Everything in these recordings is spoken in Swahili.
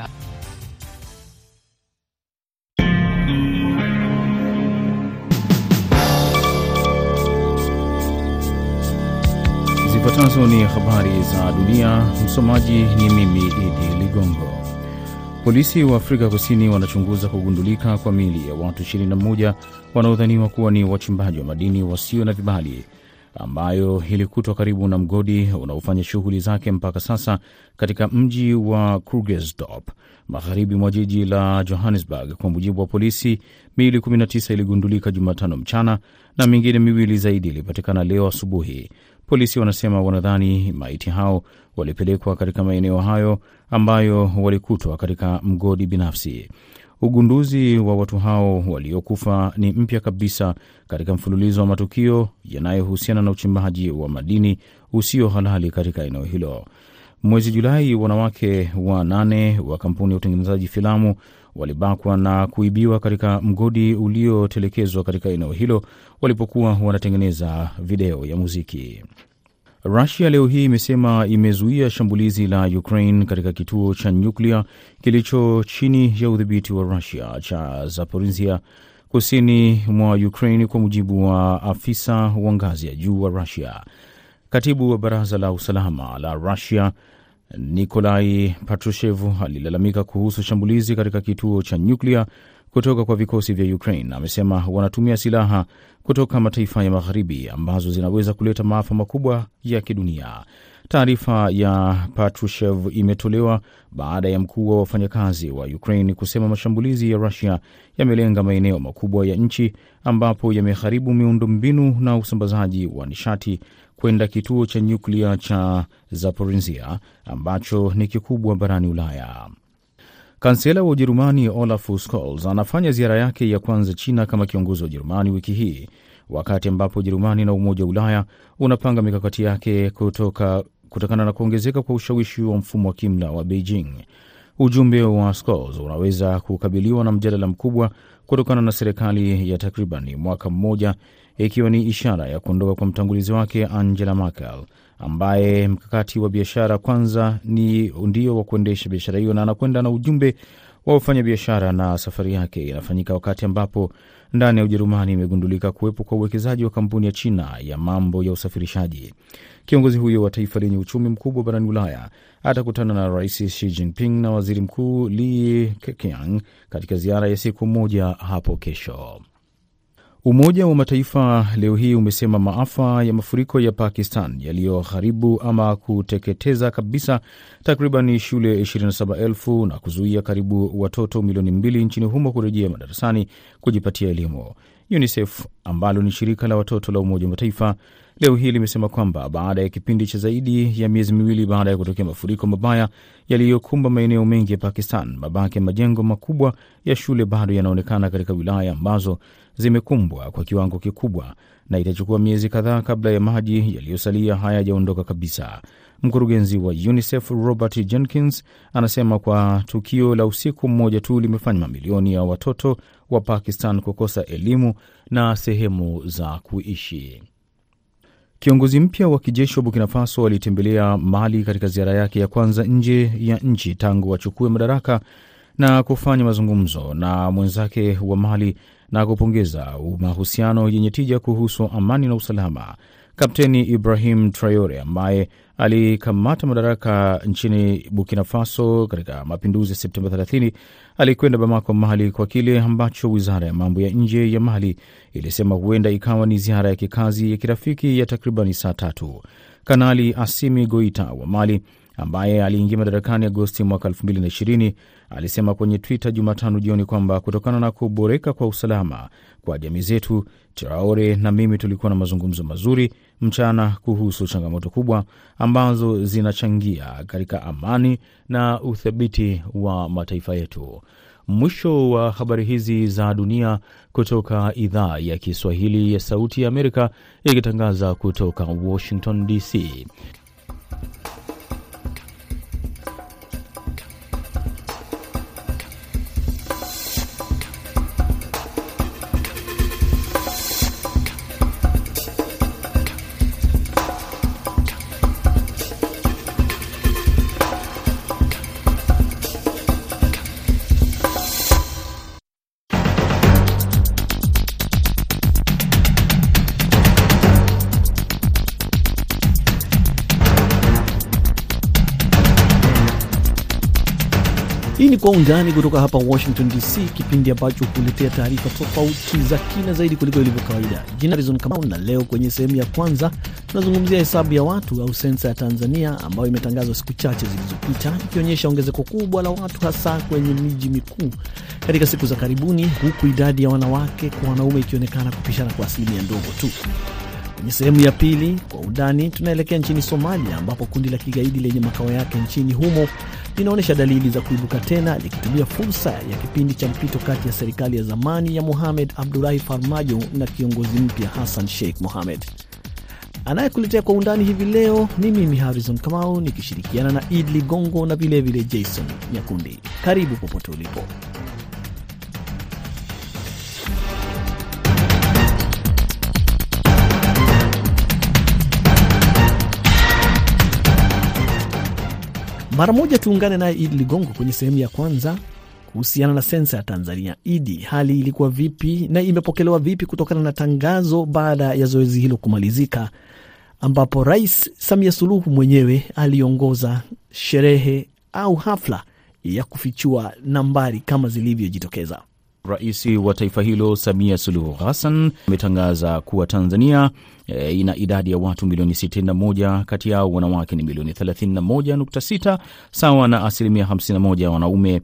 Amerika. Zifuatazo ni habari za dunia. Msomaji ni mimi Idi Ligongo. Polisi wa Afrika Kusini wanachunguza kugundulika kwa mili ya watu 21 wanaodhaniwa kuwa ni wachimbaji wa madini wasio na vibali ambayo ilikutwa karibu na mgodi unaofanya shughuli zake mpaka sasa katika mji wa Krugersdorp magharibi mwa jiji la Johannesburg. Kwa mujibu wa polisi, miili 19 iligundulika Jumatano mchana na mingine miwili zaidi ilipatikana leo asubuhi. Polisi wanasema wanadhani maiti hao walipelekwa katika maeneo hayo ambayo walikutwa katika mgodi binafsi. Ugunduzi wa watu hao waliokufa ni mpya kabisa katika mfululizo wa matukio yanayohusiana na uchimbaji wa madini usio halali katika eneo hilo. Mwezi Julai, wanawake wanane wa kampuni ya utengenezaji filamu walibakwa na kuibiwa katika mgodi uliotelekezwa katika eneo hilo walipokuwa wanatengeneza video ya muziki. Rusia leo hii imesema imezuia shambulizi la Ukraine katika kituo cha nyuklia kilicho chini ya udhibiti wa Rusia cha Zaporizhia kusini mwa Ukraine, kwa mujibu wa afisa wa ngazi ya juu wa Rusia. Katibu wa baraza la usalama la Rusia Nikolai Patrushev alilalamika kuhusu shambulizi katika kituo cha nyuklia kutoka kwa vikosi vya Ukraine. Amesema wanatumia silaha kutoka mataifa ya magharibi ambazo zinaweza kuleta maafa makubwa ya kidunia. Taarifa ya Patrushev imetolewa baada ya mkuu wa wafanyakazi wa Ukraine kusema mashambulizi ya Rusia yamelenga maeneo makubwa ya nchi ambapo yameharibu miundombinu na usambazaji wa nishati kwenda kituo cha nyuklia cha Zaporizhia ambacho ni kikubwa barani Ulaya. Kansela wa Ujerumani Olaf Scholz anafanya ziara yake ya kwanza China kama kiongozi wa Ujerumani wiki hii, wakati ambapo Ujerumani na Umoja wa Ulaya unapanga mikakati yake kutoka kutokana na kuongezeka kwa ushawishi wa mfumo wa kimla wa Beijing. Ujumbe wa Scholz unaweza kukabiliwa na mjadala mkubwa kutokana na serikali ya takriban mwaka mmoja, ikiwa ni ishara ya kuondoka kwa mtangulizi wake Angela Merkel ambaye mkakati wa biashara kwanza ni ndio wa kuendesha biashara hiyo, na anakwenda na ujumbe wa wafanyabiashara, na safari yake inafanyika wakati ambapo ndani ya Ujerumani imegundulika kuwepo kwa uwekezaji wa kampuni ya China ya mambo ya usafirishaji. Kiongozi huyo wa taifa lenye uchumi mkubwa barani Ulaya atakutana na Rais Xi Jinping na Waziri Mkuu Li Keqiang katika ziara ya siku moja hapo kesho. Umoja wa Mataifa leo hii umesema maafa ya mafuriko ya Pakistan yaliyoharibu ama kuteketeza kabisa takriban shule 27,000 na kuzuia karibu watoto milioni mbili nchini humo kurejea madarasani kujipatia elimu. UNICEF ambalo ni shirika la watoto la Umoja wa Mataifa leo hii limesema kwamba baada ya kipindi cha zaidi ya miezi miwili baada ya kutokea mafuriko mabaya yaliyokumba maeneo mengi ya Pakistan, mabaki ya majengo makubwa ya shule bado yanaonekana katika wilaya ambazo zimekumbwa kwa kiwango kikubwa, na itachukua miezi kadhaa kabla ya maji yaliyosalia hayajaondoka kabisa. Mkurugenzi wa UNICEF Robert Jenkins anasema kwa tukio la usiku mmoja tu limefanya mamilioni ya watoto wa Pakistan kukosa elimu na sehemu za kuishi. Kiongozi mpya wa kijeshi wa Burkina Faso alitembelea Mali katika ziara yake ya kwanza nje ya nchi tangu achukue madaraka na kufanya mazungumzo na mwenzake wa Mali na kupongeza mahusiano yenye tija kuhusu amani na usalama. Kapteni Ibrahim Traore ambaye alikamata madaraka nchini Burkina Faso katika mapinduzi ya Septemba 30 alikwenda Bamako, Mali, kwa kile ambacho wizara ya mambo ya nje ya Mali ilisema huenda ikawa ni ziara ya kikazi ya kirafiki ya takribani saa tatu. Kanali Asimi Goita wa Mali ambaye aliingia madarakani Agosti mwaka 2020 alisema kwenye Twitter Jumatano jioni kwamba kutokana na kuboreka kwa usalama kwa jamii zetu, Traore na mimi tulikuwa na mazungumzo mazuri mchana kuhusu changamoto kubwa ambazo zinachangia katika amani na uthabiti wa mataifa yetu. Mwisho wa habari hizi za dunia kutoka idhaa ya Kiswahili ya Sauti ya Amerika ikitangaza kutoka Washington DC. Ni Kwa Undani kutoka hapa Washington DC, kipindi ambacho hukuletea taarifa tofauti za kina zaidi kuliko ilivyo kawaida. Jina Arizon Kamau, na leo kwenye sehemu ya kwanza tunazungumzia hesabu ya watu au sensa ya Tanzania ambayo imetangazwa siku chache zilizopita, ikionyesha ongezeko kubwa la watu hasa kwenye miji mikuu katika siku za karibuni, huku idadi ya wanawake kwa wanaume ikionekana kupishana kwa asilimia ndogo tu. Kwenye sehemu ya pili kwa undani, tunaelekea nchini Somalia ambapo kundi la kigaidi lenye makao yake nchini humo linaonyesha dalili za kuibuka tena likitumia fursa ya kipindi cha mpito kati ya serikali ya zamani ya Mohamed Abdullahi Farmajo na kiongozi mpya Hassan Sheikh Mohamed. Anayekuletea kwa undani hivi leo ni mimi Harrison Kamau nikishirikiana na Id Ligongo na vilevile Jason Nyakundi. Karibu popote ulipo. Mara moja tuungane naye Idi Ligongo kwenye sehemu ya kwanza kuhusiana na sensa ya Tanzania. Idi, hali ilikuwa vipi na imepokelewa vipi kutokana na tangazo baada ya zoezi hilo kumalizika, ambapo Rais Samia Suluhu mwenyewe aliongoza sherehe au hafla ya kufichua nambari kama zilivyojitokeza? Rais wa taifa hilo Samia Suluhu Hassan ametangaza kuwa Tanzania e, ina idadi ya watu milioni 61, kati yao wanawake ni milioni 31.6 sawa na asilimia 51 ya wanaume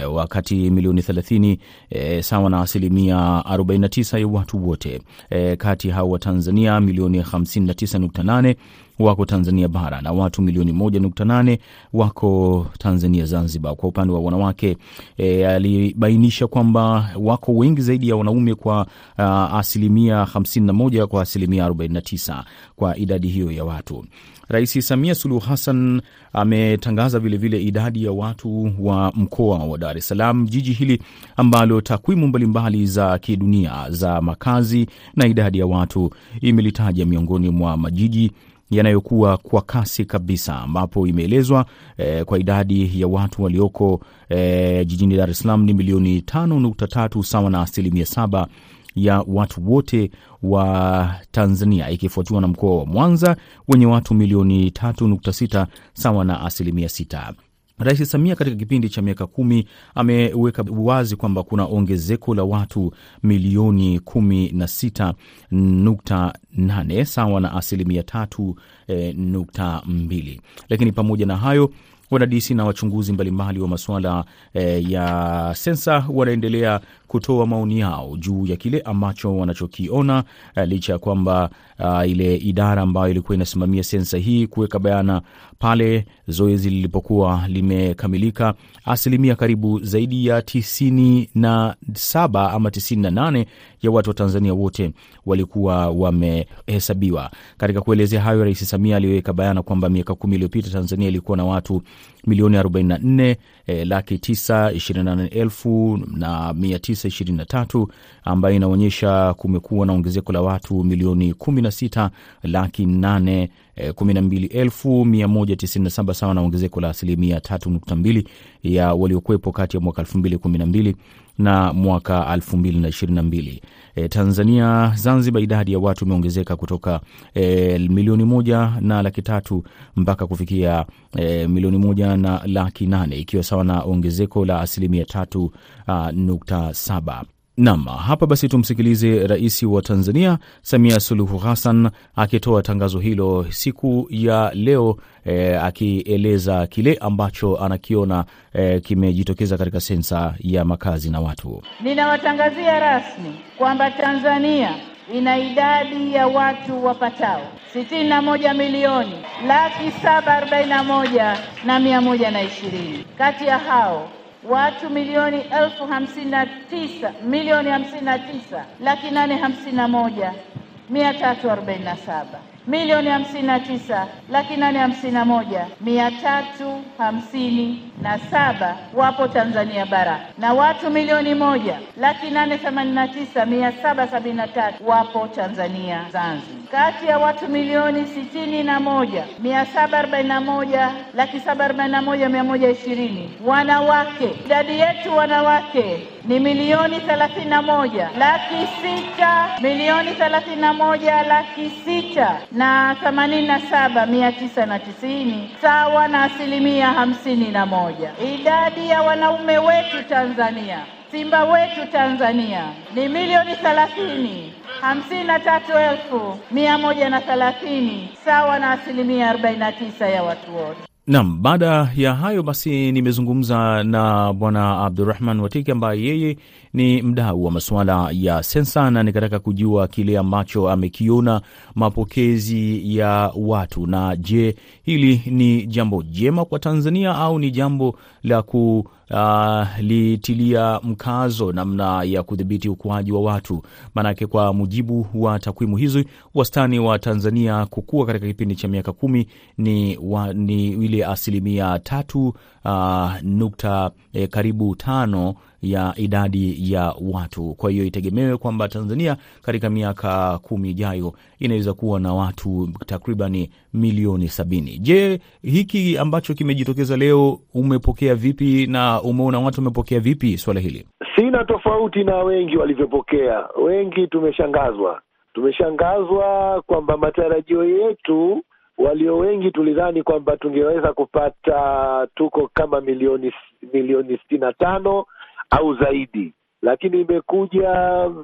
e, wakati milioni 30 e, sawa na asilimia 49 ya watu wote. E, kati hao wa Tanzania milioni 59.8 wako Tanzania bara na watu milioni 1.8 wako Tanzania Zanzibar. Kwa upande wa wanawake e, alibainisha kwamba wako wengi zaidi ya wanaume kwa uh, asilimia 51 kwa asilimia 49 kwa idadi hiyo ya watu. Rais Samia Suluhu Hassan ametangaza vilevile idadi ya watu wa mkoa wa Dar es Salaam, jiji hili ambalo takwimu mbalimbali za kidunia za makazi na idadi ya watu imelitaja miongoni mwa majiji yanayokuwa kwa kasi kabisa, ambapo imeelezwa eh, kwa idadi ya watu walioko eh, jijini Dar es Salaam ni milioni 5.3 sawa na asilimia saba ya watu wote wa Tanzania, ikifuatiwa na mkoa wa Mwanza wenye watu milioni 3.6 sawa na asilimia sita. Rais Samia katika kipindi cha miaka kumi ameweka wazi kwamba kuna ongezeko la watu milioni 16.8 sawa na asilimia 3.2. Lakini pamoja na hayo wanadisi na wachunguzi mbalimbali wa masuala e, ya sensa wanaendelea kutoa maoni yao juu ya kile ambacho wanachokiona e, licha ya kwamba uh, ile idara ambayo ilikuwa inasimamia sensa hii kuweka bayana pale zoezi lilipokuwa limekamilika, asilimia karibu zaidi ya tisini na saba ama tisini na nane ya watu wa Tanzania wote walikuwa wamehesabiwa. Katika kuelezea hayo, Rais Samia aliweka bayana kwamba miaka kumi iliyopita Tanzania ilikuwa na watu milioni 44 e, laki 9 28 elfu na 923 ambayo inaonyesha kumekuwa na ongezeko la watu milioni 16 laki 8 eh, 12 elfu 197 sawa na ongezeko la asilimia 3.2 ya waliokuwepo kati ya mwaka 2012 na mwaka 2022. E, Tanzania Zanzibar, idadi ya watu imeongezeka kutoka e, milioni moja na laki tatu mpaka kufikia e, milioni moja na laki nane ikiwa sawa na ongezeko la asilimia tatu uh, nukta saba. Nam, hapa basi tumsikilize Rais wa Tanzania Samia Suluhu Hassan akitoa tangazo hilo siku ya leo e, akieleza kile ambacho anakiona e, kimejitokeza katika sensa ya makazi na watu. Ninawatangazia rasmi kwamba Tanzania ina idadi ya watu wapatao sitini na moja milioni laki saba arobaini na moja na mia moja na ishirini. Kati ya hao watu milioni elfu hamsini na tisa milioni hamsini na tisa laki nane hamsini na moja mia tatu arobaini na saba milioni hamsini na tisa laki nane hamsini na moja mia tatu hamsini na saba wapo Tanzania bara na watu milioni moja laki nane themanini na tisa mia saba sabini na tatu wapo Tanzania Zanzibar. Kati ya watu milioni sitini na moja mia saba arobaini na moja laki saba arobaini na moja mia moja ishirini wanawake. Idadi yetu wanawake ni milioni thelathini na moja laki sita milioni thelathini na moja laki sita na themanini na saba mia tisa na tisini sawa na asilimia hamsini na moja. Idadi ya wanaume wetu Tanzania, simba wetu Tanzania ni milioni thelathini hamsini na tatu elfu mia moja na thelathini sawa na asilimia arobaini na tisa ya watu wote. Naam, baada ya hayo basi nimezungumza na Bwana Abdurahman Watiki ambaye yeye ni mdau wa masuala ya sensa na nikataka kujua kile ambacho amekiona mapokezi ya watu, na je, hili ni jambo jema kwa Tanzania au ni jambo la kulitilia mkazo namna ya kudhibiti ukuaji wa watu? Maanake kwa mujibu wa takwimu hizi, wastani wa Tanzania kukua katika kipindi cha miaka kumi ni, wa, ni ile asilimia tatu uh, nukta eh, karibu tano ya idadi ya watu. Kwa hiyo itegemewe kwamba Tanzania katika miaka kumi ijayo inaweza kuwa na watu takribani milioni sabini. Je, hiki ambacho kimejitokeza leo umepokea vipi na umeona watu wamepokea vipi swala hili? Sina tofauti na wengi walivyopokea. Wengi tumeshangazwa, tumeshangazwa kwamba matarajio yetu walio wengi tulidhani kwamba tungeweza kupata tuko kama milioni milioni sitini na tano au zaidi, lakini imekuja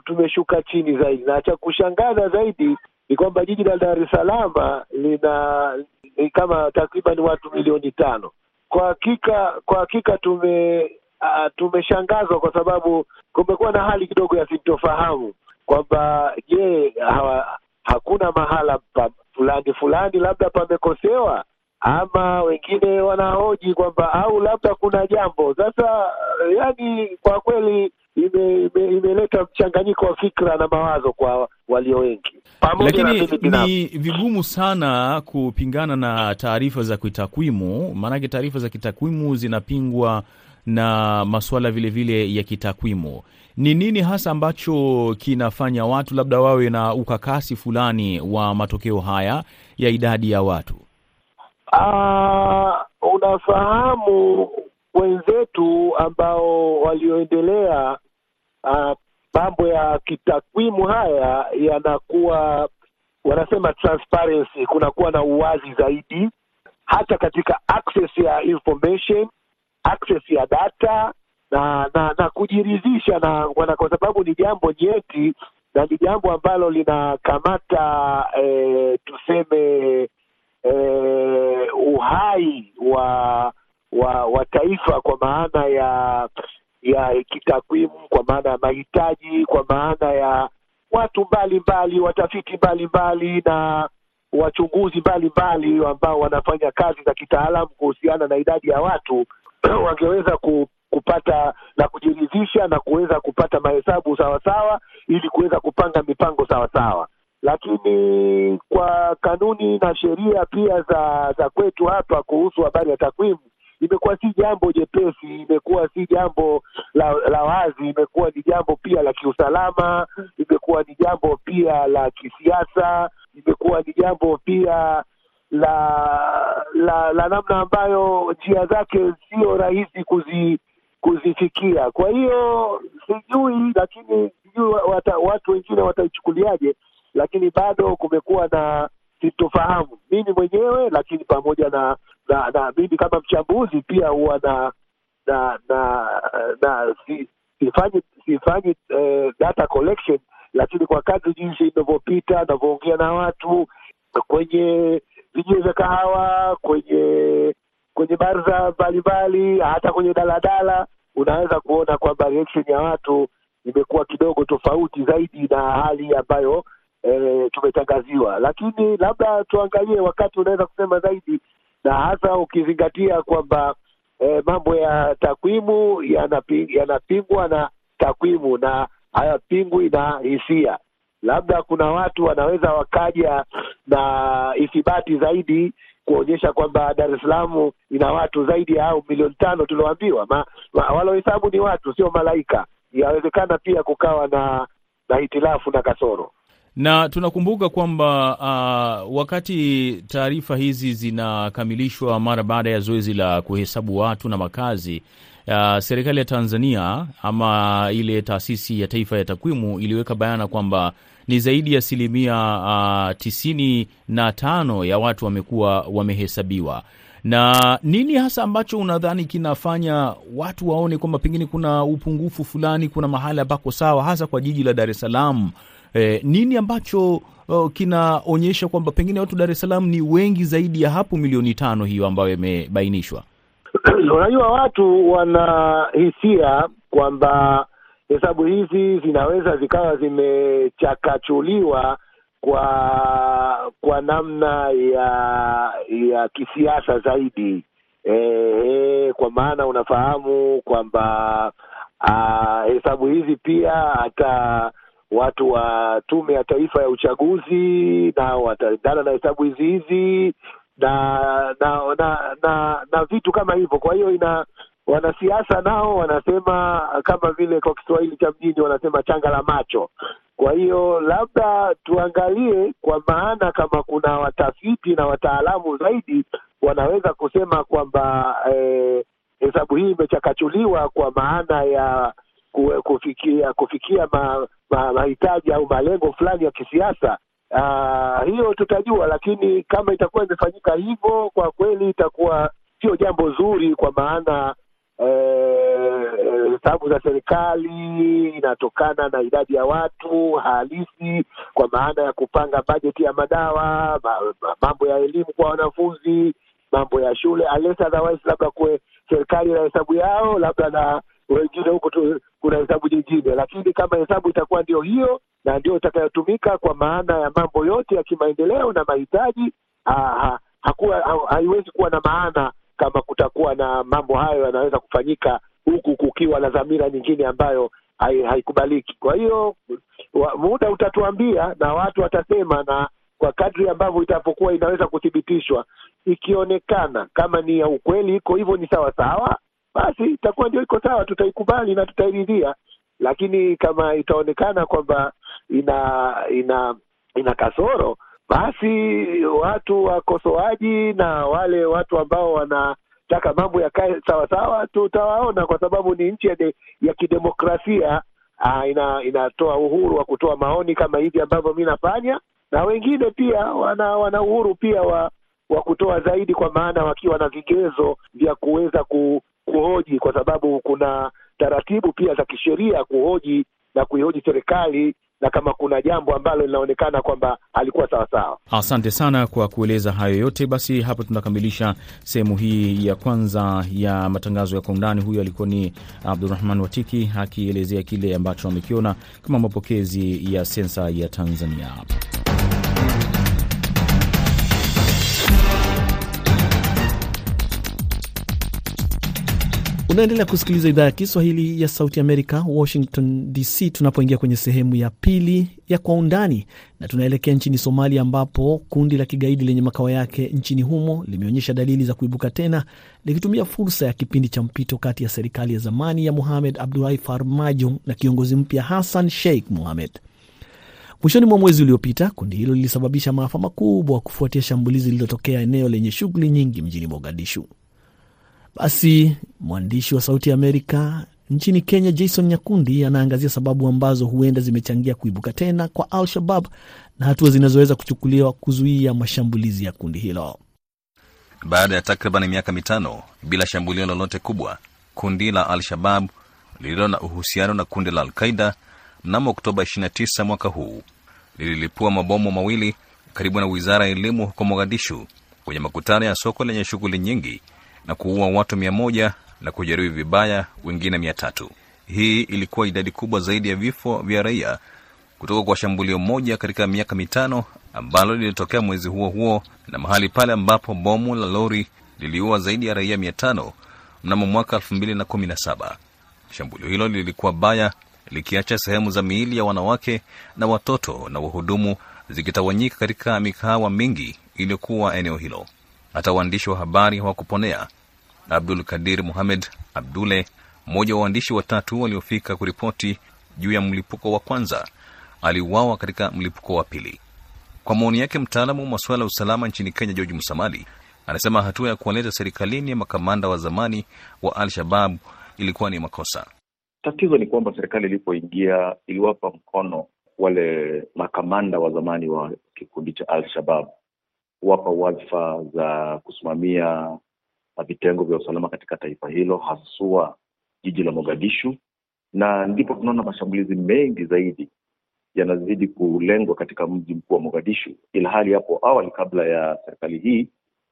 tumeshuka chini zaidi, na cha kushangaza zaidi ni kwamba jiji la Dar es Salaam lina ni kama takriban watu milioni tano. Kwa hakika kwa hakika tume uh, tumeshangazwa kwa sababu kumekuwa na hali kidogo ya sintofahamu kwamba je, hawa hakuna mahala pa fulani fulani labda pamekosewa ama wengine wanahoji kwamba au labda kuna jambo sasa. Yani kwa kweli imeleta ime, ime mchanganyiko wa fikra na mawazo kwa walio wengi, lakini ni vigumu sana kupingana na taarifa za kitakwimu, maanake taarifa za kitakwimu zinapingwa na masuala vilevile vile ya kitakwimu. Ni nini hasa ambacho kinafanya watu labda wawe na ukakasi fulani wa matokeo haya ya idadi ya watu? Uh, unafahamu wenzetu ambao walioendelea mambo uh, ya kitakwimu haya yanakuwa wanasema transparency, kunakuwa na uwazi zaidi. Hata katika access ya information, access ya data na na, na kujiridhisha na kwa sababu ni jambo nyeti na ni jambo ambalo linakamata eh, tuseme eh, uhai wa wa wa taifa kwa maana ya ya kitakwimu, kwa maana ya mahitaji, kwa maana ya watu mbalimbali, watafiti mbalimbali na wachunguzi mbalimbali ambao wanafanya kazi za kitaalamu kuhusiana na idadi ya watu wangeweza ku, kupata na kujiridhisha na kuweza kupata mahesabu sawasawa ili kuweza kupanga mipango sawasawa. Lakini kwa kanuni na sheria pia za za kwetu hapa kuhusu habari ya takwimu imekuwa si jambo jepesi, imekuwa si jambo la, la wazi, imekuwa ni jambo pia la kiusalama, imekuwa ni jambo pia la kisiasa, imekuwa ni jambo pia la la, la namna ambayo njia zake sio rahisi kuzi kuzifikia. Kwa hiyo sijui, lakini sijui watu wengine wataichukuliaje, lakini bado kumekuwa na sintofahamu. Mimi mwenyewe, lakini pamoja na na, na mimi kama mchambuzi pia huwa na na na, na si, sifanyi sifanyi eh, data collection, lakini kwa kazi jinsi inavyopita navyoongea na watu kwenye vijio vya kahawa, kwenye kwenye barza mbalimbali, hata kwenye daladala, unaweza kuona kwamba reaction ya watu imekuwa kidogo tofauti zaidi na hali ambayo e, tumetangaziwa. Lakini labda tuangalie wakati unaweza kusema zaidi, na hasa ukizingatia kwamba e, mambo ya takwimu yanapingwa na takwimu na hayapingwi na hisia. Labda kuna watu wanaweza wakaja na ithibati zaidi kuonyesha kwamba Dar es Salaam ina watu zaidi ya au milioni tano tulioambiwa. Walohesabu ni watu, sio malaika. Yawezekana pia kukawa na na hitilafu na kasoro na tunakumbuka kwamba uh, wakati taarifa hizi zinakamilishwa mara baada ya zoezi la kuhesabu watu na makazi uh, serikali ya Tanzania ama ile taasisi ya taifa ya takwimu iliweka bayana kwamba ni zaidi ya asilimia uh, tisini na tano ya watu wamekuwa wamehesabiwa. na nini hasa ambacho unadhani kinafanya watu waone kwamba pengine kuna upungufu fulani, kuna mahali ambako sawa, hasa kwa jiji la Dar es Salaam? E, nini ambacho uh, kinaonyesha kwamba pengine watu Dar es Salaam ni wengi zaidi ya hapo milioni tano hiyo ambayo imebainishwa? Unajua, watu wana hisia kwamba hesabu hizi zinaweza zikawa zimechakachuliwa kwa kwa namna ya ya kisiasa zaidi. E, e, kwa maana unafahamu kwamba hesabu hizi pia hata watu wa Tume ya Taifa ya Uchaguzi nao wataendana na hesabu hizi hizi na na na na, na vitu kama hivyo. Kwa hiyo ina wanasiasa nao wanasema kama vile kwa Kiswahili cha mjini wanasema changa la macho. Kwa hiyo labda tuangalie, kwa maana kama kuna watafiti na wataalamu zaidi wanaweza kusema kwamba hesabu eh, hii imechakachuliwa kwa maana ya kufikia kufikia ma, ma, mahitaji au malengo fulani ya kisiasa. Uh, hiyo tutajua, lakini kama itakuwa imefanyika hivyo, kwa kweli itakuwa sio jambo zuri, kwa maana hesabu eh, za serikali inatokana na idadi ya watu halisi, kwa maana ya kupanga bajeti ya madawa, mambo ya elimu kwa wanafunzi, mambo ya shule, unless otherwise, labda kuwe serikali na hesabu yao, labda na wengine huko kuna hesabu nyingine, lakini kama hesabu itakuwa ndio hiyo na ndio itakayotumika kwa maana ya mambo yote ya kimaendeleo na mahitaji, hakuwa haiwezi kuwa na maana kama kutakuwa na mambo hayo yanaweza kufanyika huku kukiwa na dhamira nyingine ambayo haikubaliki. Kwa hiyo muda utatuambia na watu watasema, na kwa kadri ambavyo itapokuwa inaweza kuthibitishwa, ikionekana kama ni ya ukweli, iko hivyo, ni sawa sawa, basi itakuwa ndio iko sawa, tutaikubali na tutairidhia. Lakini kama itaonekana kwamba ina ina ina kasoro basi watu wakosoaji na wale watu ambao wanataka mambo yakae sawa sawa, tutawaona kwa sababu ni nchi ya, de, ya kidemokrasia. Aa, ina, inatoa uhuru wa kutoa maoni kama hivi ambavyo mi nafanya, na wengine pia wana wana uhuru pia wa wa kutoa zaidi, kwa maana wakiwa na vigezo vya kuweza ku, kuhoji, kwa sababu kuna taratibu pia za kisheria kuhoji na kuihoji serikali na kama kuna jambo ambalo linaonekana kwamba halikuwa sawasawa. Asante sana kwa kueleza hayo yote. Basi hapa tunakamilisha sehemu hii ya kwanza ya matangazo ya kwa undani. Huyo alikuwa ni Abdurahman Watiki akielezea kile ambacho amekiona kama mapokezi ya sensa ya Tanzania. Unaendelea kusikiliza idhaa ya Kiswahili ya Sauti Amerika, Washington DC, tunapoingia kwenye sehemu ya pili ya Kwa Undani, na tunaelekea nchini Somalia, ambapo kundi la kigaidi lenye makao yake nchini humo limeonyesha dalili za kuibuka tena, likitumia fursa ya kipindi cha mpito kati ya serikali ya zamani ya Mohamed Abdullahi Farmajo na kiongozi mpya Hassan Sheikh Mohamed. Mwishoni mwa mwezi uliopita, kundi hilo lilisababisha maafa makubwa kufuatia shambulizi lililotokea eneo lenye shughuli nyingi mjini Mogadishu. Basi mwandishi wa Sauti ya Amerika nchini Kenya, Jason Nyakundi, anaangazia sababu ambazo huenda zimechangia kuibuka tena kwa Al-Shabab na hatua zinazoweza kuchukuliwa kuzuia mashambulizi ya kundi hilo. Baada ya takriban miaka mitano bila shambulio lolote kubwa, kundi la Al-Shabab lililo na uhusiano na kundi la Al-Qaida mnamo Oktoba 29 mwaka huu lililipua mabomu mawili karibu na wizara ya elimu huko Mogadishu, kwenye makutano ya soko lenye shughuli nyingi na kuua watu mia moja na kujeruhi vibaya wengine mia tatu. Hii ilikuwa idadi kubwa zaidi ya vifo vya raia kutoka kwa shambulio moja katika miaka mitano ambalo lilitokea mwezi huo huo na mahali pale ambapo bomu la lori liliua zaidi ya raia mia tano mnamo mwaka elfu mbili na kumi na saba. Shambulio hilo lilikuwa baya, likiacha sehemu za miili ya wanawake na watoto na wahudumu zikitawanyika katika mikahawa mingi iliyokuwa eneo hilo. Hata waandishi wa habari hawakuponea. Abdul Kadir Muhamed Abdule, mmoja wa waandishi watatu waliofika kuripoti juu ya mlipuko wa kwanza, aliuawa katika mlipuko wa pili. Kwa maoni yake, mtaalamu wa masuala ya usalama nchini Kenya George Musamali anasema hatua ya kuwaleta serikalini ya makamanda wa zamani wa Al-Shabab ilikuwa ni makosa. Tatizo ni kwamba serikali ilipoingia iliwapa mkono wale makamanda wa zamani wa kikundi cha Al-Shabab kuwapa wadhifa za kusimamia vitengo vya usalama katika taifa hilo, haswa jiji la Mogadishu, na ndipo tunaona mashambulizi mengi zaidi yanazidi kulengwa katika mji mkuu wa Mogadishu, ila hali hapo awali kabla ya serikali hii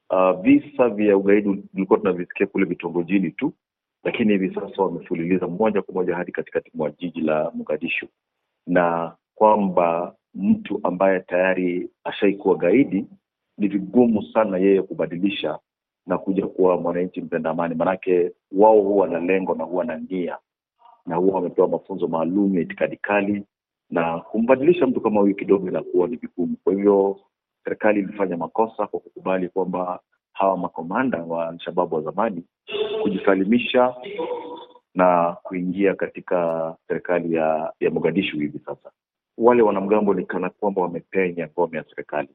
uh, visa vya ugaidi vilikuwa tunavisikia kule vitongojini tu, lakini hivi sasa wamefululiza moja kwa moja hadi katikati mwa jiji la Mogadishu, na kwamba mtu ambaye tayari ashaikuwa gaidi ni vigumu sana yeye kubadilisha na kuja kuwa mwananchi mpenda amani, manake wao huwa na lengo na huwa na nia na huwa wamepewa mafunzo maalum ya itikadi kali, na kumbadilisha mtu kama huyu kidogo inakuwa ni vigumu. Kwa hivyo serikali ilifanya makosa kwa kukubali kwamba hawa makomanda wa Alshababu wa zamani kujisalimisha na kuingia katika serikali ya ya Mogadishu hivi sasa. Wale wanamgambo ni kana kwamba wamepenya ngome ya serikali,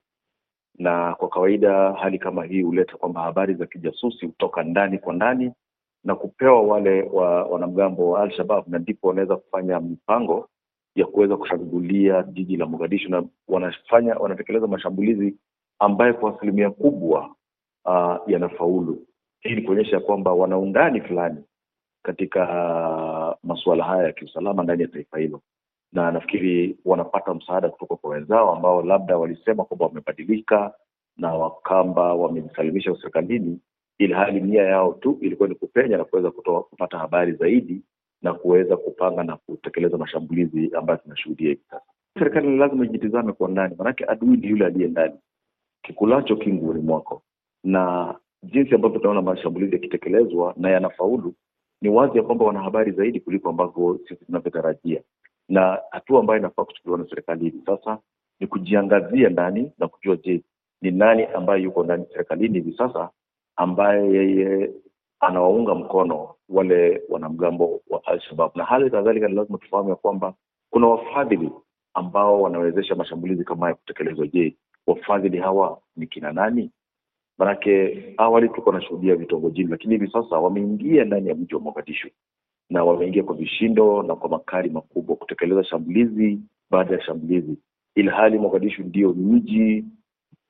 na kwa kawaida hali kama hii huleta kwamba habari za kijasusi hutoka ndani kwa ndani na kupewa wale wa wanamgambo wa Al-Shabab, na ndipo wanaweza kufanya mipango ya kuweza kushambulia jiji la Mogadishu, na wanafanya wanatekeleza mashambulizi ambayo kwa asilimia kubwa uh, yanafaulu. Hii ni kuonyesha kwamba wana undani fulani katika uh, masuala haya ya kiusalama ndani ya taifa hilo, na nafikiri wanapata msaada kutoka kwa wenzao ambao labda walisema kwamba wamebadilika na wakamba wamejisalimisha serikalini, ili hali nia yao tu ilikuwa ni kupenya na kuweza kutoa kupata habari zaidi na kuweza kupanga na kutekeleza mashambulizi ambayo tunashuhudia hivi sasa. Serikali lazima ijitizame kwa ndani, maanake adui ni yule aliye ndani, kikulacho kinguoni mwako. Na jinsi ambavyo tunaona mashambulizi yakitekelezwa na yanafaulu, ni wazi ya kwamba wana habari zaidi kuliko ambavyo sisi tunavyotarajia, na hatua ambayo inafaa kuchukuliwa na serikali hivi sasa ni kujiangazia ndani na kujua, je, ni nani ambaye yuko ndani serikalini hivi sasa ambaye yeye anawaunga mkono wale wanamgambo wa Al-Shabab, na hali kadhalika ni lazima tufahamu ya kwamba kuna wafadhili ambao wanawezesha mashambulizi kama haya kutekelezwa. Je, wafadhili hawa ni kina nani? Manake awali tulikuwa nashuhudia vitongojini, lakini hivi sasa wameingia ndani ya mji wa Mogadishu na wameingia kwa vishindo na kwa makali makubwa kutekeleza shambulizi baada ya shambulizi, ilhali Mogadishu ndio mji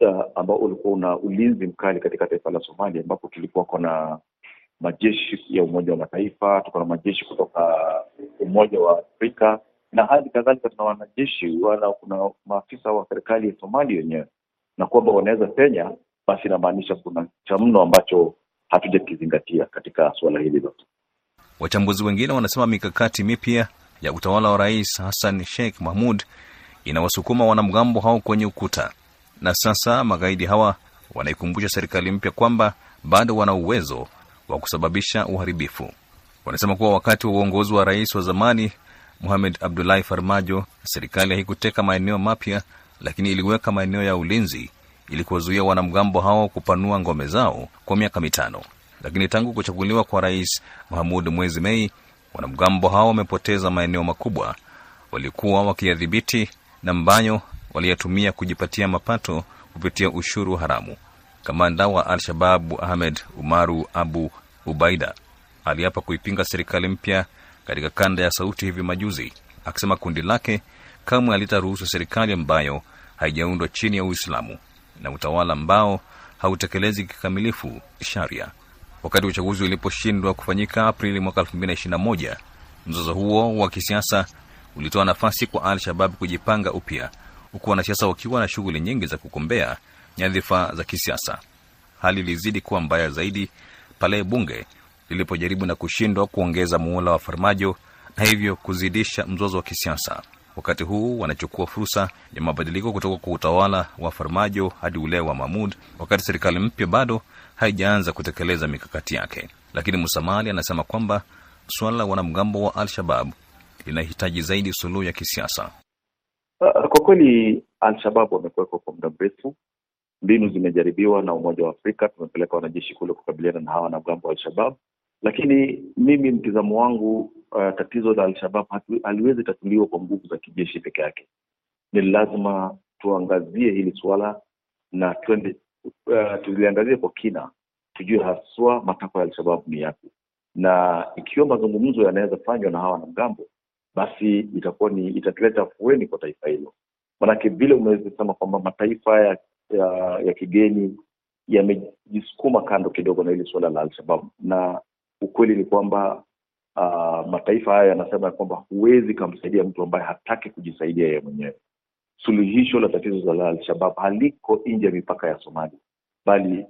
uh, ambao ulikuwa una ulinzi mkali katika taifa la Somalia, ambapo tulikuwa na majeshi ya Umoja wa Mataifa, tuko na majeshi kutoka Umoja wa Afrika na hali kadhalika tuna wanajeshi wala kuna maafisa wa serikali ya Somalia wenyewe, na kwamba wanaweza penya, basi inamaanisha kuna cha mno ambacho hatujakizingatia katika suala hili lote. Wachambuzi wengine wanasema mikakati mipya ya utawala wa Rais Hassan Sheikh Mahmud inawasukuma wanamgambo hao kwenye ukuta, na sasa magaidi hawa wanaikumbusha serikali mpya kwamba bado wana uwezo wa kusababisha uharibifu. Wanasema kuwa wakati wa uongozi wa rais wa zamani Mohamed Abdullahi Farmajo, serikali haikuteka maeneo mapya, lakini iliweka maeneo ya ulinzi ili kuwazuia wanamgambo hao kupanua ngome zao kwa miaka mitano. Lakini tangu kuchaguliwa kwa rais Mahamud mwezi Mei, wanamgambo hao wamepoteza maeneo makubwa walikuwa wakiyadhibiti na mbayo waliyatumia kujipatia mapato kupitia ushuru haramu. Kamanda wa Al-Shababu Ahmed Umaru Abu Ubaida aliapa kuipinga serikali mpya katika kanda ya Sauti hivi majuzi, akisema kundi lake kamwe halitaruhusu serikali ambayo haijaundwa chini ya Uislamu na utawala ambao hautekelezi kikamilifu sharia. Wakati uchaguzi uliposhindwa kufanyika Aprili mwaka 2021, mzozo huo wa kisiasa ulitoa nafasi kwa Al-Shabab kujipanga upya, huku wanasiasa wakiwa na shughuli nyingi za kugombea nyadhifa za kisiasa. Hali ilizidi kuwa mbaya zaidi pale bunge lilipojaribu na kushindwa kuongeza muhula wa Farmajo na hivyo kuzidisha mzozo wa kisiasa. Wakati huu wanachukua fursa ya mabadiliko kutoka kwa utawala wa Farmajo hadi ule wa Mahmud, wakati serikali mpya bado haijaanza kutekeleza mikakati yake. Lakini Musamali anasema kwamba suala la wanamgambo wa Al-Shabab linahitaji zaidi suluhu ya kisiasa. Uh, kwa kweli Al-Shabab wamekuwekwa kwa muda mrefu. Mbinu zimejaribiwa na Umoja wa Afrika, tumepeleka wanajeshi kule kukabiliana na hawa wanamgambo wa Al-Shabab, lakini mimi mtizamo wangu uh, tatizo la Al-Shabab haliwezi tatuliwa kwa nguvu za kijeshi peke yake. Ni lazima tuangazie hili suala na twende uh, tuliangazie kwa kina, tujue haswa matakwa ya Al-Shabab ni yapi, na ikiwa mazungumzo yanaweza fanywa na hawa wanamgambo basi itakuwa ni itatuleta afueni kwa taifa hilo. manake vile umeweza kwamba mataifa ya, ya ya kigeni yamejisukuma kando kidogo na hili suala la Alshabab, na ukweli ni kwamba uh, mataifa haya yanasema ya kwamba huwezi kamsaidia mtu ambaye hataki kujisaidia yeye mwenyewe. Suluhisho la tatizo la Alshabab haliko nje ya mipaka ya Somali, bali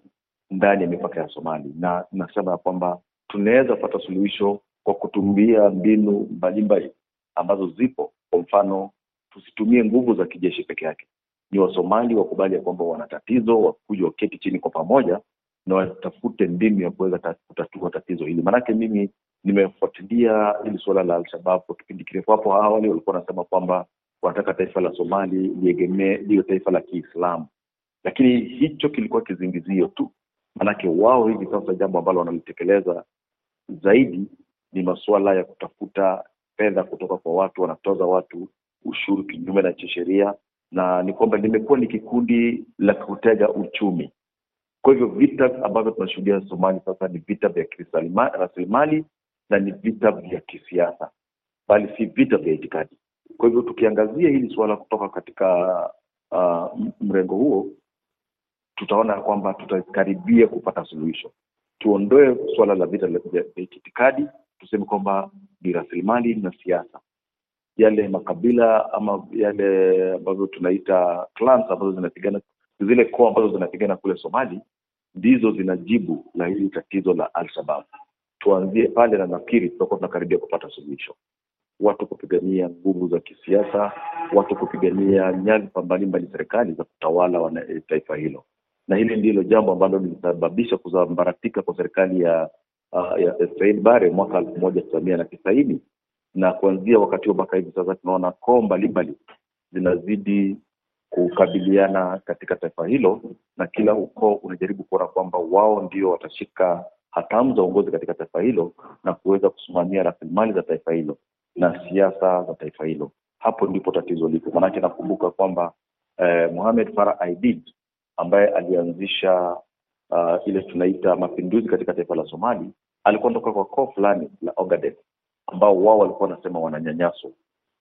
ndani ya mipaka ya Somali, na nasema ya kwamba tunaweza pata suluhisho kwa kutumia mbinu mbalimbali ambazo zipo. Kwa mfano, tusitumie nguvu za kijeshi peke yake. Ni Wasomali wakubali ya kwamba wana tatizo, wakuja waketi chini kwa pamoja na watafute mbinu ya kuweza kutatua tatizo hili. Maanake mimi nimefuatilia hili suala la Alshabab kwa kipindi kirefu. Hapo awali walikuwa wanasema kwamba wanataka taifa la Somali liegemee liwe taifa la Kiislamu, lakini hicho kilikuwa kizingizio tu, maanake wao hivi sasa jambo ambalo wanalitekeleza zaidi ni masuala ya kutafuta fedha kutoka kwa watu, wanatoza watu ushuru kinyume na cha sheria, na ni kwamba limekuwa ni kikundi la kutega uchumi. Kwa hivyo vita ambavyo tunashuhudia Somali sasa ni vita vya rasilimali na ni vita vya kisiasa, bali si vita vya itikadi. Kwa hivyo tukiangazia hili suala kutoka katika uh, mrengo huo, tutaona kwamba tutakaribia kupata suluhisho. Tuondoe suala la vita vya vya itikadi, tuseme kwamba ni rasilimali na siasa. Yale makabila ama yale ambazo tunaita clans ambazo zinapigana, zile koo ambazo zinapigana kule Somali ndizo zinajibu la hili tatizo la Al-Shabab. Tuanzie pale, na nafikiri tutakuwa tunakaribia kupata suluhisho. Watu kupigania nguvu za kisiasa, watu kupigania nyadhifa mbalimbali serikali za kutawala wana, taifa hilo, na hili ndilo jambo ambalo lilisababisha kusambaratika kwa serikali ya uh, ya Said Barre mwaka elfu moja tisa mia na tisaini. Na kuanzia wakati huo mpaka hivi sasa tunaona koo mbalimbali zinazidi kukabiliana katika taifa hilo, na kila ukoo unajaribu kuona kwamba wao ndio watashika hatamu za uongozi katika taifa hilo na kuweza kusimamia rasilimali za taifa hilo na siasa za taifa hilo. Hapo ndipo tatizo lipo, maanake nakumbuka kwamba eh, Mohamed Farah Aidid ambaye alianzisha uh, ile tunaita mapinduzi katika taifa la Somali alikuwa anatoka kwa koo fulani la Ogaden ambao wao walikuwa wanasema wananyanyaswa,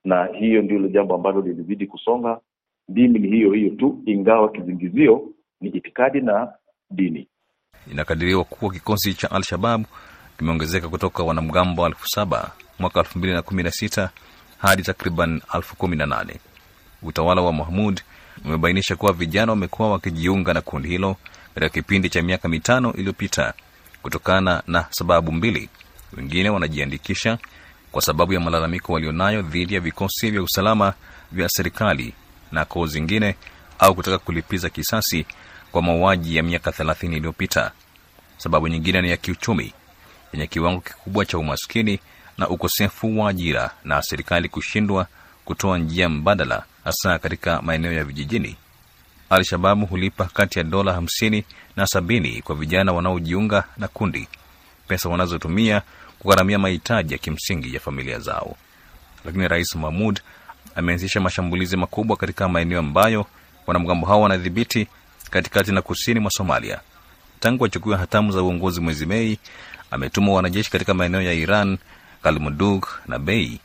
na hiyo ndilo jambo ambalo lilizidi kusonga. Dini ni hiyo hiyo tu, ingawa kizingizio ni itikadi na dini. Inakadiriwa kuwa kikosi cha Al-Shabab kimeongezeka kutoka wanamgambo elfu saba mwaka elfu mbili na kumi na sita hadi takriban elfu kumi na nane. Utawala wa Mahmud umebainisha kuwa vijana wamekuwa wakijiunga na kundi hilo katika kipindi cha miaka mitano iliyopita kutokana na sababu mbili. Wengine wanajiandikisha kwa sababu ya malalamiko walionayo dhidi ya vikosi vya usalama vya serikali na koo zingine, au kutaka kulipiza kisasi kwa mauaji ya miaka thelathini iliyopita. Sababu nyingine ni ya kiuchumi yenye kiwango kikubwa cha umaskini na ukosefu wa ajira na serikali kushindwa kutoa njia mbadala, hasa katika maeneo ya vijijini. Al-Shababu hulipa kati ya dola hamsini na sabini kwa vijana wanaojiunga na kundi, pesa wanazotumia kugharamia mahitaji ya kimsingi ya familia zao. Lakini Rais Mahmud ameanzisha mashambulizi makubwa katika maeneo ambayo wanamgambo hao wanadhibiti katikati na kusini mwa Somalia. Tangu achukua hatamu za uongozi mwezi Mei, ametuma wanajeshi katika maeneo ya Iran, Galmudug na Bei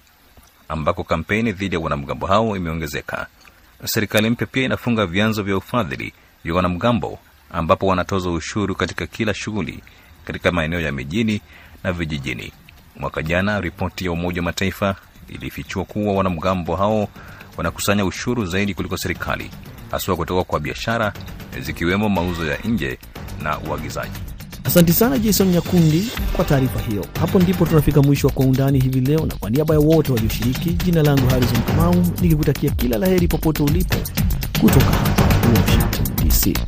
ambako kampeni dhidi ya wanamgambo hao imeongezeka. Serikali mpya pia inafunga vyanzo vya ufadhili vya wanamgambo ambapo wanatoza ushuru katika kila shughuli katika maeneo ya mijini na vijijini. Mwaka jana, ripoti ya Umoja wa Mataifa ilifichua kuwa wanamgambo hao wanakusanya ushuru zaidi kuliko serikali, haswa kutoka kwa biashara zikiwemo mauzo ya nje na uagizaji. Asante sana Jason Nyakundi kwa taarifa hiyo. Hapo ndipo tunafika mwisho wa Kwa Undani hivi leo, na kwa niaba ya wote walioshiriki, jina langu Harrison Kamau nikikutakia kila la heri popote ulipo kutoka hapa Washington DC.